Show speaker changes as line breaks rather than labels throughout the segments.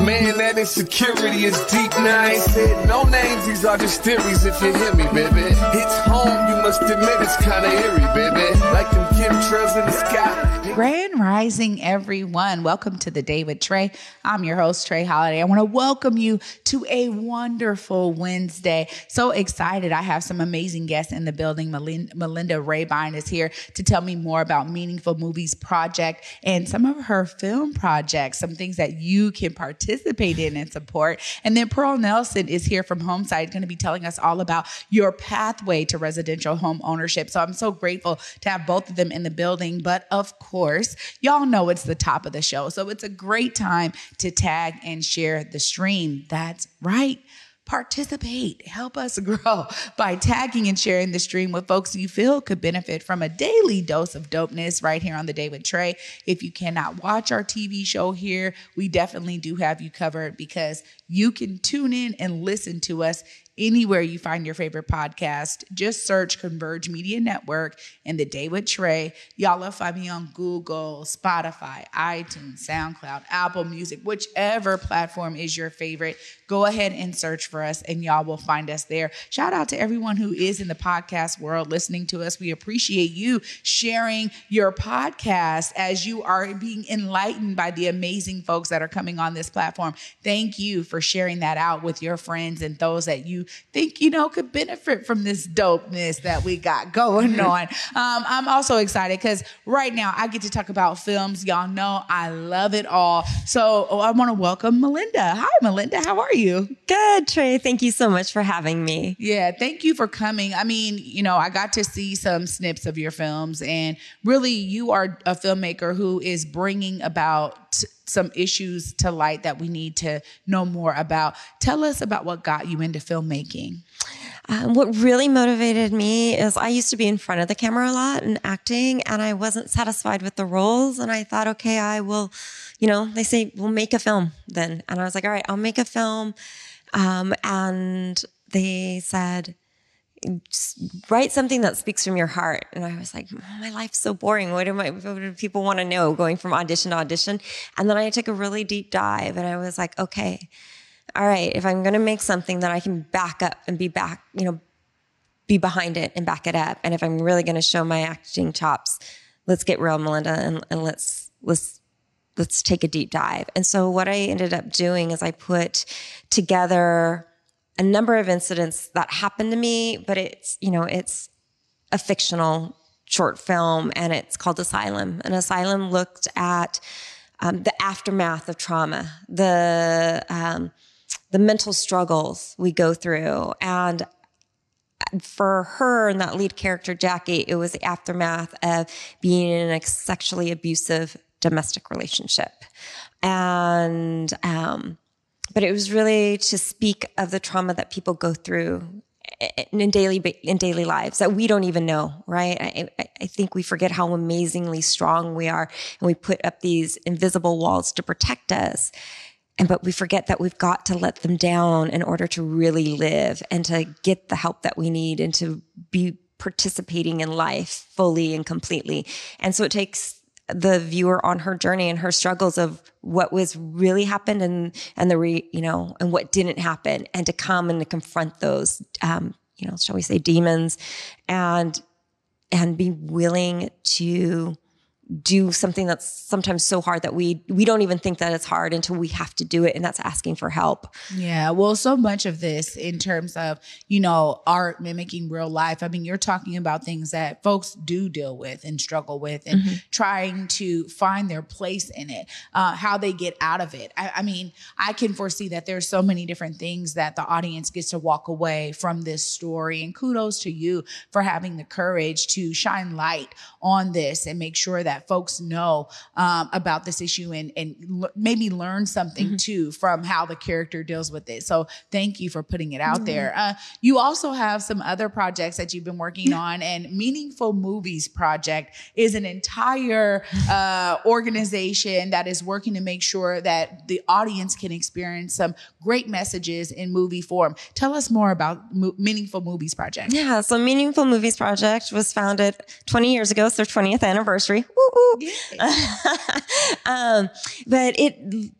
Man, that insecurity is deep. Now said no names. These are just theories. If you hear me, baby, it's home. You must admit it's kinda eerie, baby. Like them chemtrails in the sky.
Grand Rising, everyone. Welcome to the Day with Trae. I'm your host, Trae Holiday. I want to welcome you to a wonderful Wednesday. So excited. I have some amazing guests in the building. Melinda, Raebyne is here to tell me more about Meaningful Movies Project and some of her film projects, some things that you can participate in and support. And then Pearl Nelson is here from Homesight, going to be telling us all about your pathway to residential home ownership. So I'm so grateful to have both of them in the building. But of course, y'all know it's the top of the show. So it's a great time to tag and share the stream. That's right participate, help us grow by tagging and sharing the stream with folks you feel could benefit from a daily dose of dopeness right here on the Day with Trae. If you cannot watch our TV show here, we definitely do have you covered because you can tune in and listen to us anywhere you find your favorite podcast. Just search Converge Media Network and The Day with Trae. Y'all will find me on Google, Spotify, iTunes, SoundCloud, Apple Music, whichever platform is your favorite. Go ahead and search for us, and y'all will find us there. Shout out to everyone who is in the podcast world listening to us. We appreciate you sharing your podcast as you are being enlightened by the amazing folks that are coming on this platform. Thank you for sharing that out with your friends and those that you think, you know, could benefit from this dopeness that we got going on. Um, I'm also excited because right now I get to talk about films. Y'all know I love it all. So oh, I want to welcome Melinda. Hi, Melinda. How are you?
Good, Trae. Thank you so much for having me.
Yeah, thank you for coming. I mean, you know, I got to see some snips of your films, and really, you are a filmmaker who is bringing about some issues to light that we need to know more about. Tell us about what got you into filmmaking.
Um, what really motivated me is I used to be in front of the camera a lot and acting, and I wasn't satisfied with the roles. And I thought, okay, I will, you know, they say, we'll make a film then. And I was like, all right, I'll make a film. Um, and they said, write something that speaks from your heart. And I was like, oh, my life's so boring. What, am I, what do people want to know going from audition to audition? And then I took a really deep dive and I was like, okay, all right, if I'm going to make something that I can back up and be back, you know, be behind it and back it up. And if I'm really going to show my acting chops, let's get real, Melinda, and, and let's, let's, let's take a deep dive. And so what I ended up doing is I put together a number of incidents that happened to me, but it's, you know, it's a fictional short film and it's called Asylum. And Asylum looked at um, the aftermath of trauma, the, um, the mental struggles we go through. And for her and that lead character, Jackie, it was the aftermath of being in a sexually abusive domestic relationship. And, um, but it was really to speak of the trauma that people go through in daily in daily lives that we don't even know, right? I, I think we forget how amazingly strong we are, and we put up these invisible walls to protect us. And but we forget that we've got to let them down in order to really live and to get the help that we need and to be participating in life fully and completely. And so it takes the viewer on her journey and her struggles of what was really happened and and the re, you know and what didn't happen and to come and to confront those um, you know shall we say demons and and be willing to do something that's sometimes so hard that we we don't even think that it's hard until we have to do it and that's asking for help.
Yeah well so much of this in terms of you know art mimicking real life. I mean you're talking about things that folks do deal with and struggle with and mm-hmm. trying to find their place in it uh, how they get out of it. I, I mean i can foresee that there's so many different things that the audience gets to walk away from this story and kudos to you for having the courage to shine light on this and make sure that that folks know um, about this issue and and l- maybe learn something
Mm-hmm.
too from how the character deals with it. So thank you for putting it out there. Uh, you also have some other projects that you've been working on, and Meaningful Movies Project is an entire uh, organization that is working to make sure that the audience can experience some great messages in movie form. Tell us more about Mo- Meaningful Movies Project.
Yeah, so Meaningful Movies Project was founded 20 years ago. It's their 20th anniversary. Woo woo. um, but it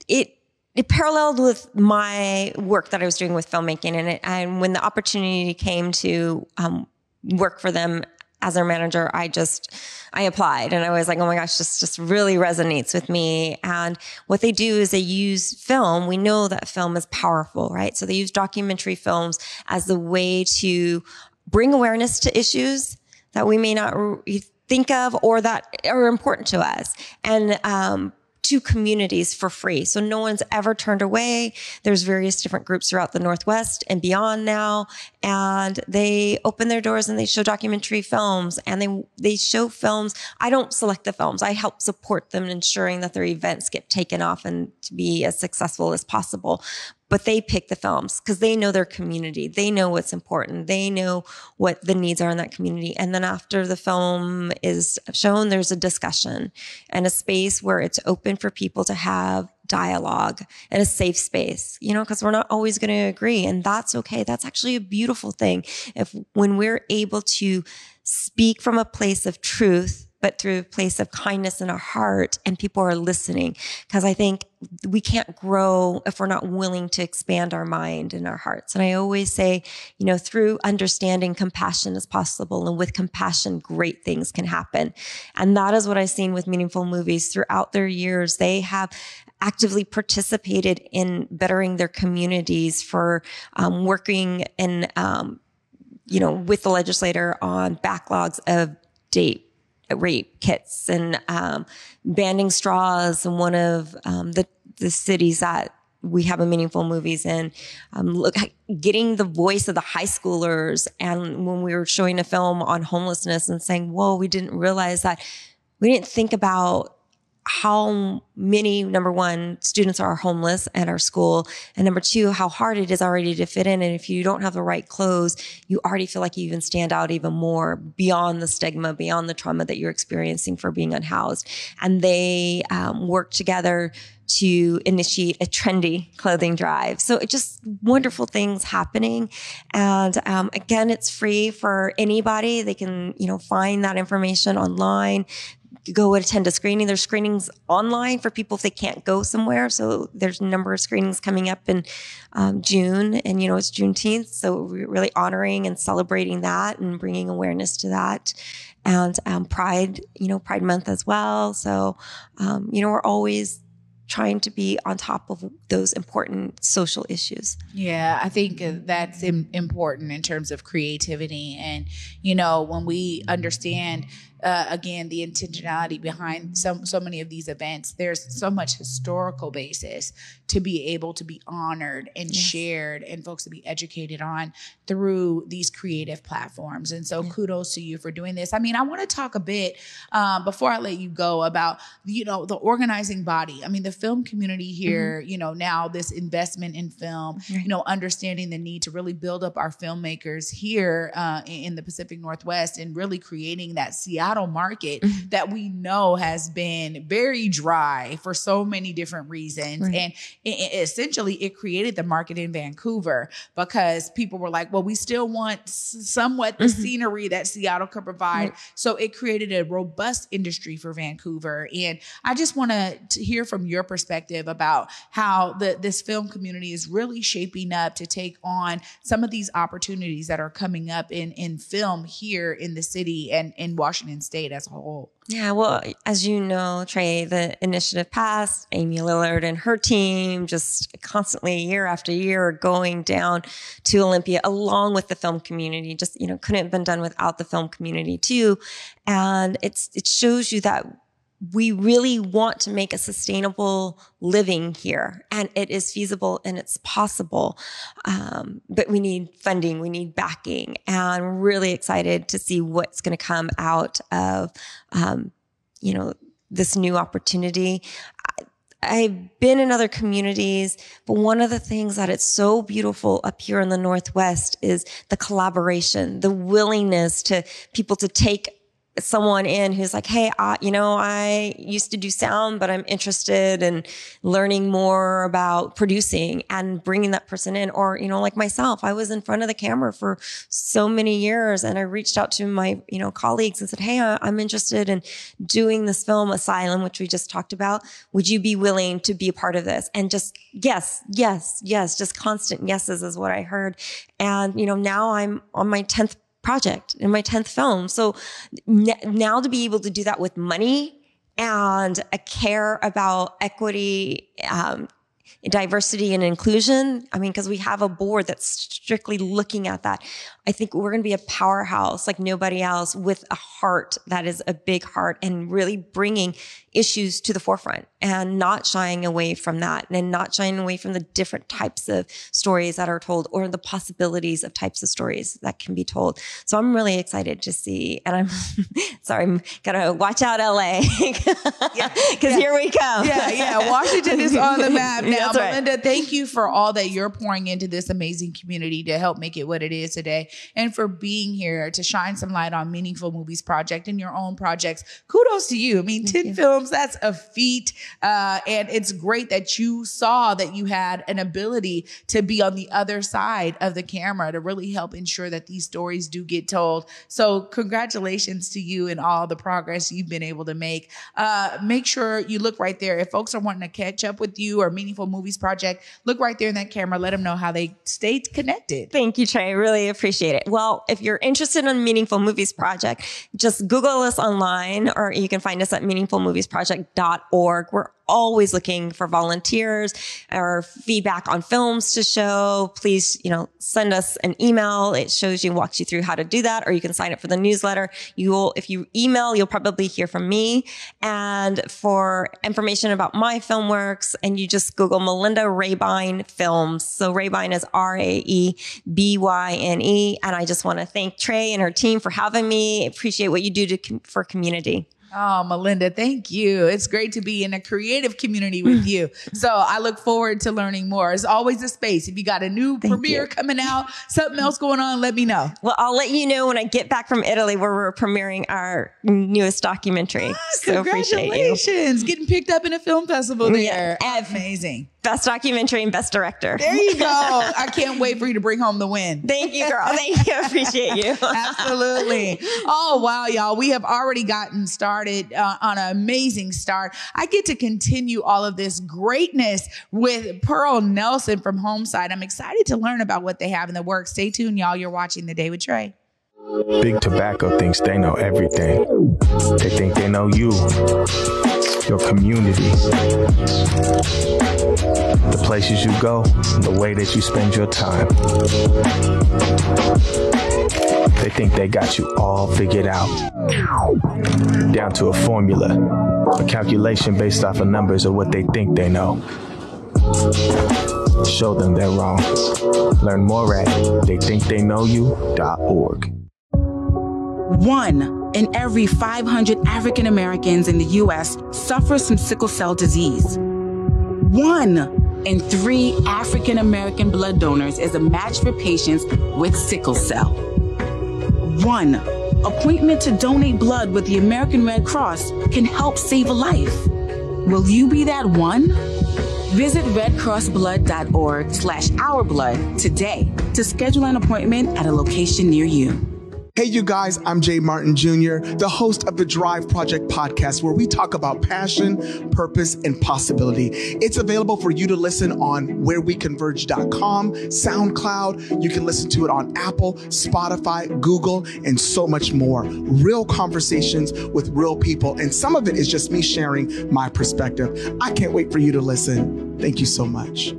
it it paralleled with my work that I was doing with filmmaking, and it, and when the opportunity came to um, work for them as their manager, I just I applied, and I was like, oh my gosh, this just really resonates with me. And what they do is they use film. We know that film is powerful, right? So they use documentary films as the way to bring awareness to issues that we may not think of or that are important to us. And, um, to communities for free. So no one's ever turned away. There's various different groups throughout the Northwest and beyond now. And they open their doors and they show documentary films and they, they show films. I don't select the films. I help support them ensuring that their events get taken off and to be as successful as possible but they pick the films because they know their community. They know what's important. They know what the needs are in that community. And then after the film is shown, there's a discussion and a space where it's open for people to have dialogue and a safe space, you know, because we're not always going to agree. And that's okay. That's actually a beautiful thing. If when we're able to speak from a place of truth, but through a place of kindness in our heart and people are listening. Cause I think we can't grow if we're not willing to expand our mind and our hearts. And I always say, you know, through understanding compassion is possible. And with compassion, great things can happen. And that is what I've seen with meaningful movies throughout their years. They have actively participated in bettering their communities for um, working in, um, you know, with the legislator on backlogs of date rape kits. And um, banning straws in one of um, the the cities that we have a meaningful movies in. Um, look getting the voice of the high schoolers and when we were showing a film on homelessness and saying whoa we didn't realize that. We didn't think about how many number one students are homeless at our school and number two how hard it is already to fit in and if you don't have the right clothes you already feel like you even stand out even more beyond the stigma beyond the trauma that you're experiencing for being unhoused and they um, work together to initiate a trendy clothing drive. So it just wonderful things happening. And um, again, it's free for anybody. They can, you know, find that information online go attend a screening. There's screenings online for people if they can't go somewhere. So there's a number of screenings coming up in um, June, and you know it's Juneteenth, so we're really honoring and celebrating that and bringing awareness to that. And um, Pride, you know, Pride Month as well. So um, you know, we're always trying to be on top of those important social issues.
Yeah, I think uh, that's Im- important in terms of creativity. And, you know, when we understand, uh, again, the intentionality behind so, so many of these events, there's so much historical basis to be able to be honored and
Yes.
shared and folks to be educated on through these creative platforms. And so kudos to you for doing this. I mean, I want to talk a bit um, before I let you go about, you know, the organizing body. I mean, the film community here, you know, now this investment in film, you know, understanding the need to really build up our filmmakers here uh, in in the Pacific Northwest and really creating that Seattle market mm-hmm. that we know has been very dry for so many different reasons.
Right.
And i- i- essentially, it created the market in Vancouver because people were like, well, we still want somewhat the mm-hmm. scenery that Seattle could provide. So it created a robust industry for Vancouver. And I just want to hear from your perspective about how the this film community is really shaping up to take on some of these opportunities that are coming up in in film here in the city and in Washington State as a whole.
Yeah, well, as you know, Trae, the initiative passed. Amy Lillard and her team just constantly, year after year, going down to Olympia, along with the film community. Just you know, couldn't have been done without the film community too. And it's it shows you that we really want to make a sustainable living here and it is feasible and it's possible um, but we need funding we need backing and we're really excited to see what's going to come out of um, you know this new opportunity. I've been in other communities, but one of the things that it's so beautiful up here in the Northwest is the collaboration, the willingness to people to take someone in who's like, Hey, uh, you know, I used to do sound, but I'm interested in learning more about producing and bringing that person in. Or, you know, like myself, I was in front of the camera for so many years and I reached out to my, you know, colleagues and said, Hey, I'm interested in doing this film Asylum, which we just talked about. Would you be willing to be a part of this? And just yes, yes, yes, just constant yeses is what I heard. And, you know, now I'm on my 10th project in my 10th film. So n- now to be able to do that with money and a care about equity, um, diversity and inclusion. I mean, because we have a board that's strictly looking at that. I think we're going to be a powerhouse like nobody else with a heart that is a big heart and really bringing issues to the forefront and not shying away from that and not shying away from the different types of stories that are told or the possibilities of types of stories that can be told. So I'm really excited to see. And I'm sorry, I'm to watch out LA because yeah, yeah. here we come.
Yeah, yeah. Washington is on the map now. That's Melinda, thank you for all that you're pouring into this amazing community to help make it what it is today and for being here to shine some light on Meaningful Movies Project and your own projects. Kudos to you. I mean, thank 10 you. films, that's a feat. Uh, and it's great that you saw that you had an ability to be on the other side of the camera to really help ensure that these stories do get told. So, congratulations to you and all the progress you've been able to make. Uh, make sure you look right there. If folks are wanting to catch up with you or Meaningful Movies Project, look right there in that camera. Let them know how they stay connected.
Thank you, Trae. Really appreciate it. Well, if you're interested in Meaningful Movies Project, just Google us online or you can find us at meaningfulmoviesproject.org. We're always looking for volunteers or feedback on films to show. Please, you know, send us an email. It shows you, walks you through how to do that, or you can sign up for the newsletter. You will, if you email, you'll probably hear from me. And for information about my film works, and you just Google Melinda Raebyne Films. So Raebyne is R-A-E-B-Y-N-E. And I just want to thank Trae and her team for having me. Appreciate what you do to, for community.
Oh, Melinda, thank you. It's great to be in a creative community with you. So I look forward to learning more. It's always a space. If you got a new thank premiere you. coming out, something else going on, let me know.
Well, I'll let you know when I get back from Italy where we're premiering our newest documentary. Ah,
so congratulations. Getting picked up in a film festival there. Yeah. Amazing.
Best documentary and best director.
There you go. I can't wait for you to bring home the win.
Thank you, girl. Thank you. I appreciate you.
Absolutely. Oh, wow, y'all. We have already gotten started uh, on an amazing start. I get to continue all of this greatness with Pearl Nelson from Homesight. I'm excited to learn about what they have in the works. Stay tuned, y'all. You're watching The Day with Trae.
Big Tobacco thinks they know everything. They think they know you your community, the places you go, the way that you spend your time. They think they got you all figured out, down to a formula, a calculation based off of numbers of what they think they know. Show them they're wrong. Learn more at theythinktheyknowyou.org.
One in every 500 African Americans in the U.S. suffers from sickle cell disease. One in three African American blood donors is a match for patients with sickle cell. One appointment to donate blood with the American Red Cross can help save a life. Will you be that one? Visit redcrossblood.org slash ourblood today to schedule an appointment at a location near you.
Hey, you guys, I'm Jay Martin Jr., the host of the Drive Project podcast, where we talk about passion, purpose, and possibility. It's available for you to listen on whereweconverge.com, SoundCloud. You can listen to it on Apple, Spotify, Google, and so much more. Real conversations with real people. And some of it is just me sharing my perspective. I can't wait for you to listen. Thank you so much.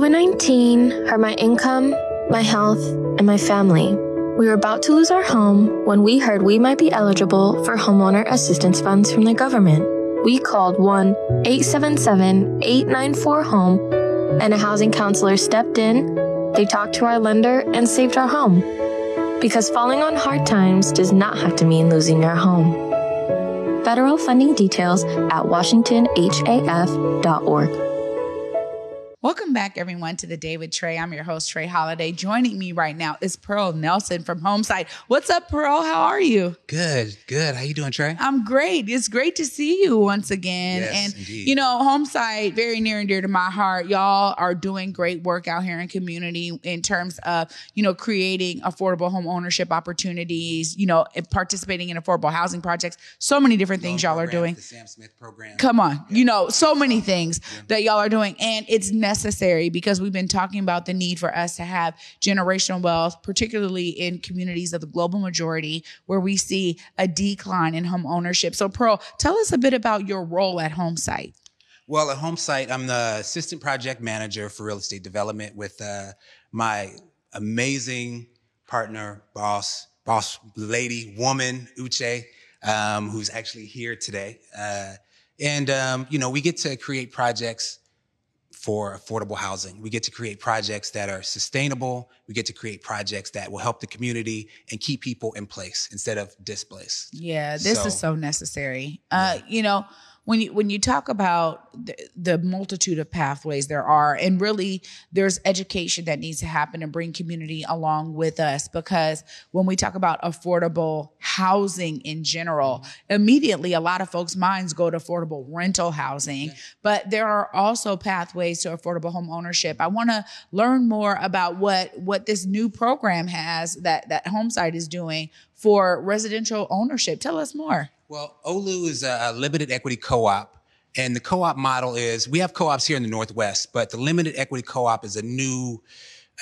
COVID 19 hurt my income, my health, and my family. We were about to lose our home when we heard we might be eligible for homeowner assistance funds from the government. We called 1 877 894 HOME, and a housing counselor stepped in. They talked to our lender and saved our home. Because falling on hard times does not have to mean losing your home. Federal funding details at washingtonhaf.org.
Welcome back, everyone, to the Day with Trae. I'm your host, Trae Holiday. Joining me right now is Pearl Nelson from Homesight. What's up, Pearl? How are you?
Good, good. How you doing, Trae?
I'm great. It's great to see you once again.
Yes,
and
indeed.
you know, Homesight, very near and dear to my heart. Y'all are doing great work out here in community in terms of, you know, creating affordable home ownership opportunities, you know, participating in affordable housing projects. So many different things y'all are doing.
The Sam Smith program.
Come on. You know, so many things that y'all are doing. And it's necessary because we've been talking about the need for us to have generational wealth, particularly in communities of the global majority where we see a decline in home ownership. So, Pearl, tell us a bit about your role at Homesight.
Well, at Homesight, I'm the assistant project manager for real estate development with uh, my amazing partner, boss, boss lady, woman, Uche, um, who's actually here today. Uh, and, um, you know, we get to create projects for affordable housing. We get to create projects that are sustainable. We get to create projects that will help the community and keep people in place instead of displaced.
Yeah, this
So-
is so necessary. Uh, you know, when you when you talk about the, the multitude of pathways there are, and really there's education that needs to happen and bring community along with us because when we talk about affordable housing in general, mm-hmm. immediately a lot of folks' minds go to affordable rental housing, but there are also pathways to affordable home ownership. I want to learn more about what what this new program has that that Homesight is doing for residential ownership. Tell us more.
Well, Olu is a, limited equity co-op. And the co-op model is we have co-ops here in the Northwest, but the limited equity co-op is a new,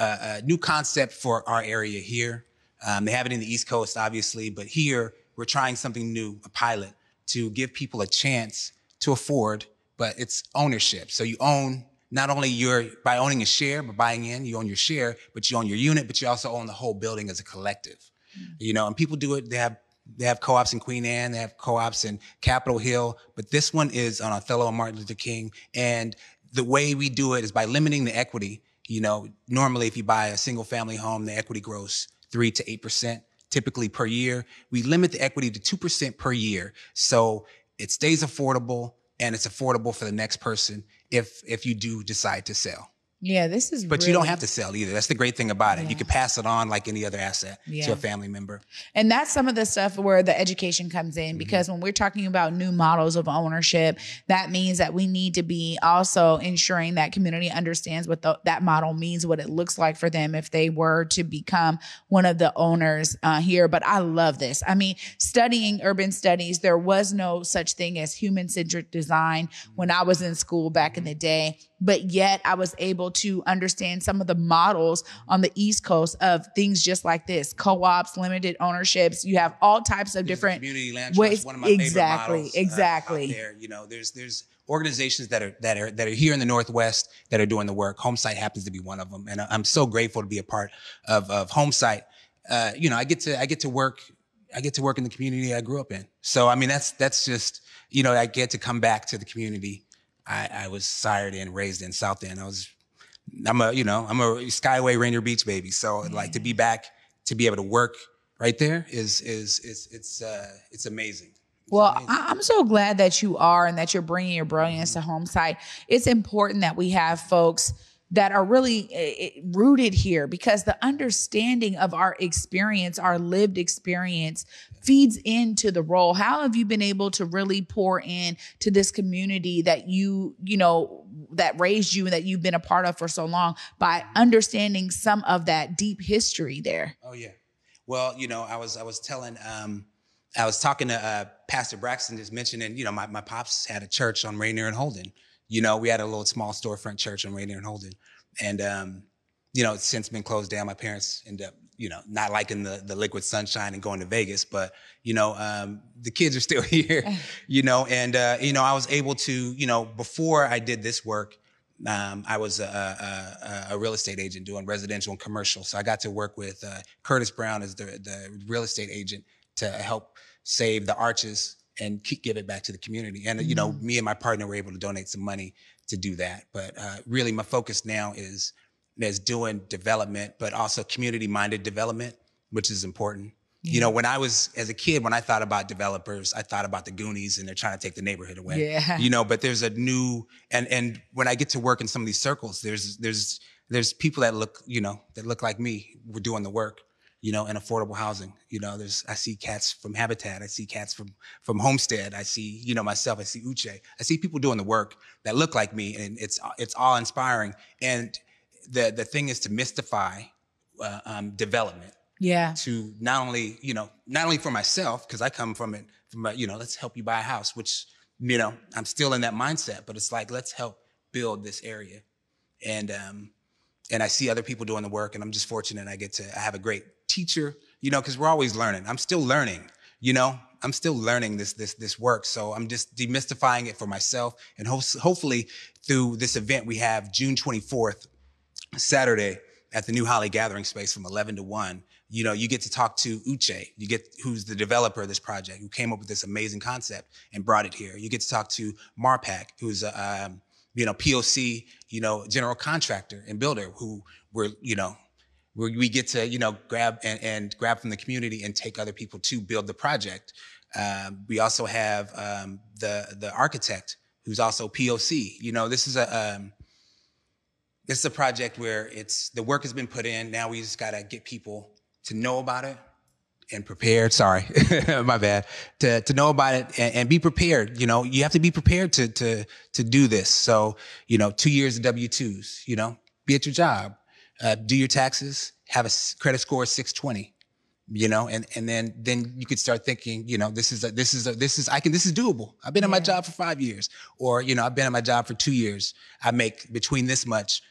uh, a new concept for our area here. Um, they have it in the East Coast, obviously, but here we're trying something new, a pilot, to give people a chance to afford, but it's ownership. So you own not only your by owning a share, but buying in, you own your share, but you own your unit, but you also own the whole building as a collective. You know, and people do it. They have they have co-ops in Queen Anne, they have co-ops in Capitol Hill, but this one is on Othello and Martin Luther King. And the way we do it is by limiting the equity. You know, normally if you buy a single family home, the equity grows three to eight percent typically per year. We limit the equity to two percent per year. So it stays affordable and it's affordable for the next person if if you do decide to sell.
Yeah, this is.
But you don't have to sell either. That's the great thing about it. You can pass it on like any other asset to a family member.
And that's some of the stuff where the education comes
Mm-hmm.
in because when we're talking about new models of ownership, that means that we need to be also ensuring that community understands what the, that model means, what it looks like for them if they were to become one of the owners uh, here. But I love this. I mean, studying urban studies, there was no such thing as human centric design when I was in school back in the day. But yet I was able to understand some of the models on the East Coast of things just like this co-ops, limited ownerships. You have all types of different
community land
ways.
one of my
exactly,
favorite models, uh,
exactly.
out there, you know, there's there's organizations that are that are that are here in the Northwest that are doing the work. Homesight happens to be one of them, and I'm so grateful to be a part of of Homesight. Uh, you know, I get to I get to work I get to work in the community I grew up in. So I mean, that's that's just you know, I get to come back to the community I, I was sired and raised in South End. I was I'm a you know I'm a Skyway Rainier Beach baby. So like to be back to be able to work right there is is is it's uh it's amazing.
Well, I'm so glad that you are and that you're bringing your brilliance to Homesight. It's important that we have folks that are really eh, eh, rooted here because the understanding of our experience, our lived experience, feeds into the role. How have you been able to really pour in to this community that you, you know, that raised you and that you've been a part of for so long by understanding some of that deep history there?
Oh yeah. Well, you know, I was I was telling um I was talking to uh Pastor Braxton just mentioning, you know, my, my pops had a church on Rainier and Holden. You know, we had a little small storefront church on Rainier and Holden. And um, you know, it's since been closed down. My parents ended up, you know, not liking the the liquid sunshine and going to Vegas, but you know, um, the kids are still here, you know, and uh, you know, I was able to, you know, before I did this work, um, I was a, a, a, real estate agent doing residential and commercial. So I got to work with uh, Curtis Brown as the, the real estate agent to help save the arches and keep, give it back to the community. And, you know, me and my partner were able to donate some money to do that. But uh, really, my focus now is, is doing development, but also community minded development. which is important. You know, when I was as a kid, when I thought about developers, I thought about the Goonies and they're trying to take the neighborhood away.
Yeah.
You know, but there's a new and and when I get to work in some of these circles, there's there's there's people that look, you know, that look like me. We're doing the work, you know, in affordable housing. You know, there's I see cats from Habitat, I see cats from from Homestead, I see, you know, myself, I see Uche. I see people doing the work that look like me and it's it's all inspiring. And the the thing is to mystify uh, um, development.
Yeah.
to not only you know not only for myself because I come from it from a, you know let's help you buy a house which you know I'm still in that mindset but it's like let's help build this area. And um and I see other people doing the work and I'm just fortunate I get to I have a great teacher you know because we're always learning. I'm still learning you know? I'm still learning this this this work. So I'm just demystifying it for myself and ho- hopefully through this event we have June 24th Saturday at the New Holly Gathering Space from 11 to 1, you know, you get to talk to Uche, you get who's the developer of this project, who came up with this amazing concept and brought it here. You get to talk to Marpac, who's a um, you know POC, you know, general contractor and builder, who we're you know we get to you know grab and, and grab from the community and take other people to build the project. Um, we also have um, the the architect who's also POC. You know, this is a um, this is a project where it's the work has been put in. Now we just gotta get people to know about it and prepared. Sorry, my bad. To to know about it and, and be prepared. You know, you have to be prepared to to to do this. So you know, two years of W twos. You know, be at your job, uh, do your taxes, have a credit score of six twenty. You know, and and then then you could start thinking. You know, this is a, this is a, this is I can this is doable. I've been at my job for five years, or you know, I've been at my job for two years. I make between this much.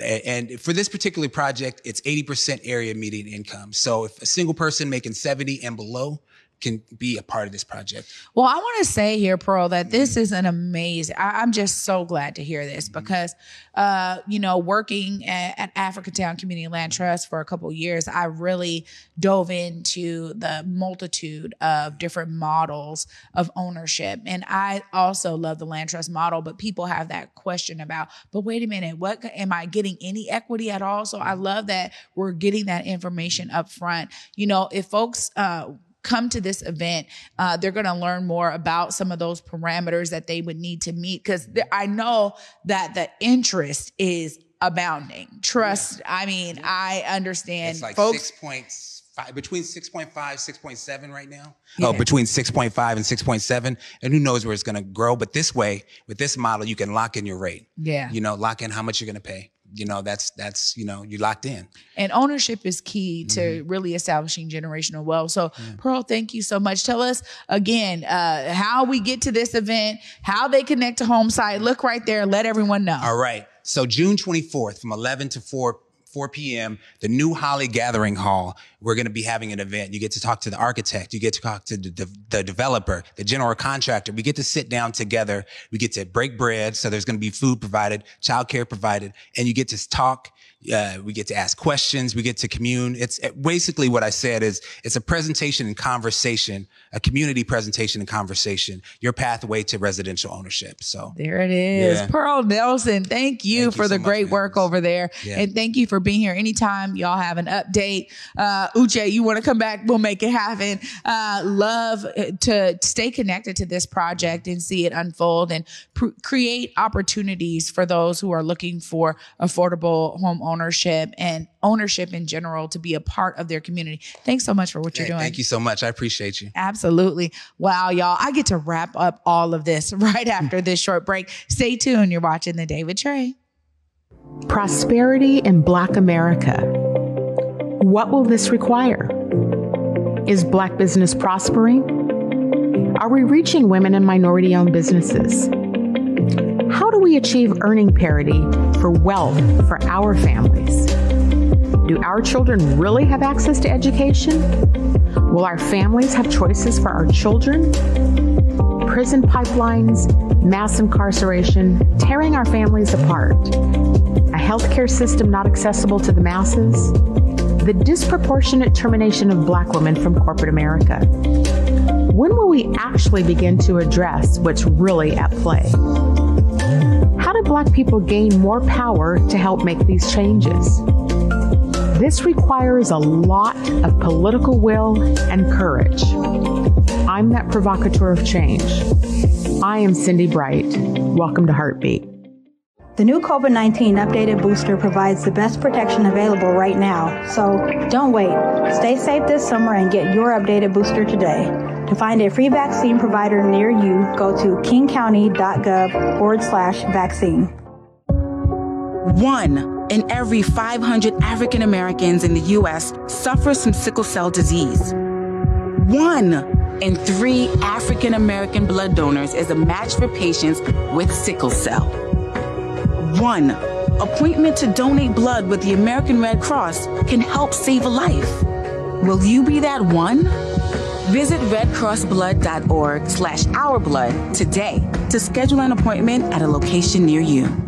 And for this particular project, it's 80% area median income. So if a single person making 70 and below can be a part of this project.
Well, I want to say here, Pearl, that this is an amazing. I, I'm just so glad to hear this because, uh, you know, working at, at Africatown Community Land Trust for a couple of years, I really dove into the multitude of different models of ownership, and I also love the land trust model. But people have that question about, but wait a minute, what am I getting any equity at all? So I love that we're getting that information up front. You know, if folks. Uh, come to this event, uh, they're going to learn more about some of those parameters that they would need to meet. Because I know that the interest is abounding. Trust. I mean, I understand,
It's like
folks.
six points five, between 6.5, 6.7 right now. Oh, between 6.5 and 6.7. And who knows where it's going to grow. But this way, with this model, you can lock in your rate.
Yeah.
You know, lock in how much you're going to pay. You know, that's, that's, you know, you're locked in.
And ownership is key to
Mm-hmm.
really establishing generational wealth. So, Pearl, thank you so much. Tell us again uh, how we get to this event, how they connect to Homesight. Look right there. Let everyone know.
All right. So June 24th from 11 to 4 4 p.m. the New Holly Gathering Hall. We're going to be having an event. You get to talk to the architect. You get to talk to the, the, developer, the general contractor. We get to sit down together. We get to break bread. So there's going to be food provided, childcare provided, and you get to talk. Uh, we get to ask questions. We get to commune. It's basically what I said is it's a presentation and conversation, a community presentation and conversation, your pathway to residential ownership. So
There it is.
Yeah.
Pearl Nelson, thank you
Thank you
for
so
the
much,
great
man.
work over there.
Yeah.
And thank you for being here. Anytime y'all have an update, uh, Uche, you want to come back, we'll make it happen. Uh, love to stay connected to this project and see it unfold and pr- create opportunities for those who are looking for affordable home ownership and ownership in general to be a part of their community. Thanks so much for what you're
Hey,
doing.
thank you so much. I appreciate you.
Absolutely. Wow, y'all. I get to wrap up all of this right after this short break. Stay tuned. You're watching The Day with Trae.
Prosperity in Black America. What will this require? Is Black business prospering? Are we reaching women and minority owned businesses? We achieve earning parity for wealth for our families? Do our children really have access to education? Will our families have choices for our children? Prison pipelines, mass incarceration, tearing our families apart, a healthcare system not accessible to the masses, the disproportionate termination of black women from corporate America. When will we actually begin to address what's really at play? How do black people gain more power to help make these changes? This requires a lot of political will and courage. I'm that provocateur of change. I am Cindy Bright. Welcome to Heartbeat.
The new COVID 19 updated booster provides the best protection available right now, so don't wait. Stay safe this summer and get your updated booster today. To find a free vaccine provider near you, go to kingcounty.gov forward slash vaccine.
One in every 500 African Americans in the U.S. suffers from sickle cell disease. One in three African American blood donors is a match for patients with sickle cell. One appointment to donate blood with the American Red Cross can help save a life. Will you be that one? Visit redcrossblood.org slash ourblood today to schedule an appointment at a location near you.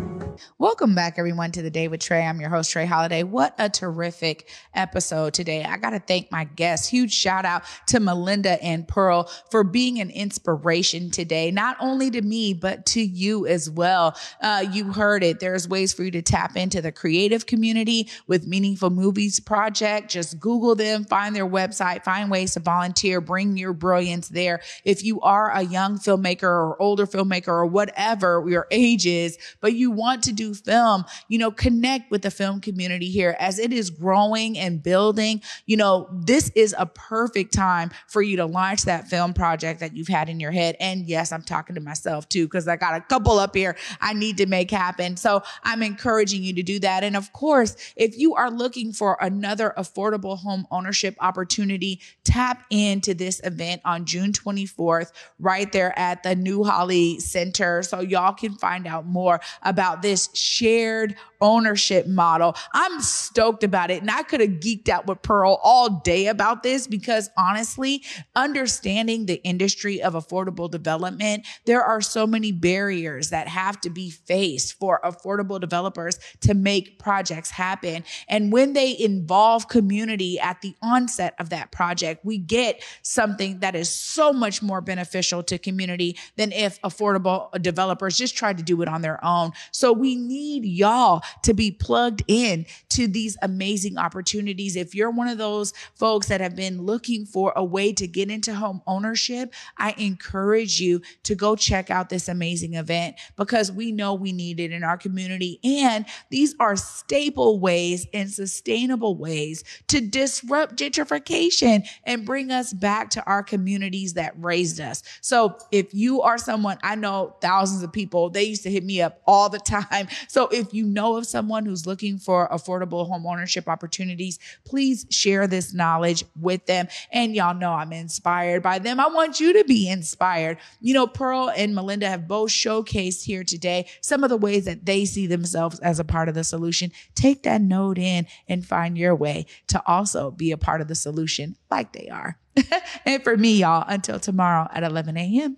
Welcome back, everyone, to the day with Trae. I'm your host, Trae Holiday. What a terrific episode today. I got to thank my guests. Huge shout out to Melinda and Pearl for being an inspiration today, not only to me, but to you as well. Uh, you heard it. There's ways for you to tap into the creative community with Meaningful Movies Project. Just Google them, find their website, find ways to volunteer, bring your brilliance there. If you are a young filmmaker or older filmmaker or whatever your age is, but you want to do film, you know, connect with the film community here as it is growing and building. You know, this is a perfect time for you to launch that film project that you've had in your head. And yes, I'm talking to myself too, because I got a couple up here I need to make happen. So I'm encouraging you to do that. And of course, if you are looking for another affordable home ownership opportunity, tap into this event on June 24th, right there at the New Holly Center. So y'all can find out more about this shared ownership model. I'm stoked about it. And I could have geeked out with Pearl all day about this because honestly, understanding the industry of affordable development, there are so many barriers that have to be faced for affordable developers to make projects happen. And when they involve community at the onset of that project, we get something that is so much more beneficial to community than if affordable developers just tried to do it on their own. So we need y'all to be plugged in to these amazing opportunities. If you're one of those folks that have been looking for a way to get into home ownership, I encourage you to go check out this amazing event because we know we need it in our community. And these are staple ways and sustainable ways to disrupt gentrification and bring us back to our communities that raised us. So if you are someone, I know thousands of people, they used to hit me up all the time so if you know of someone who's looking for affordable home ownership opportunities, please share this knowledge with them. And y'all know I'm inspired by them. I want you to be inspired. You know, Pearl and Melinda have both showcased here today some of the ways that they see themselves as a part of the solution. Take that note in and find your way to also be a part of the solution like they are. and for me, y'all, until tomorrow at 11 a.m.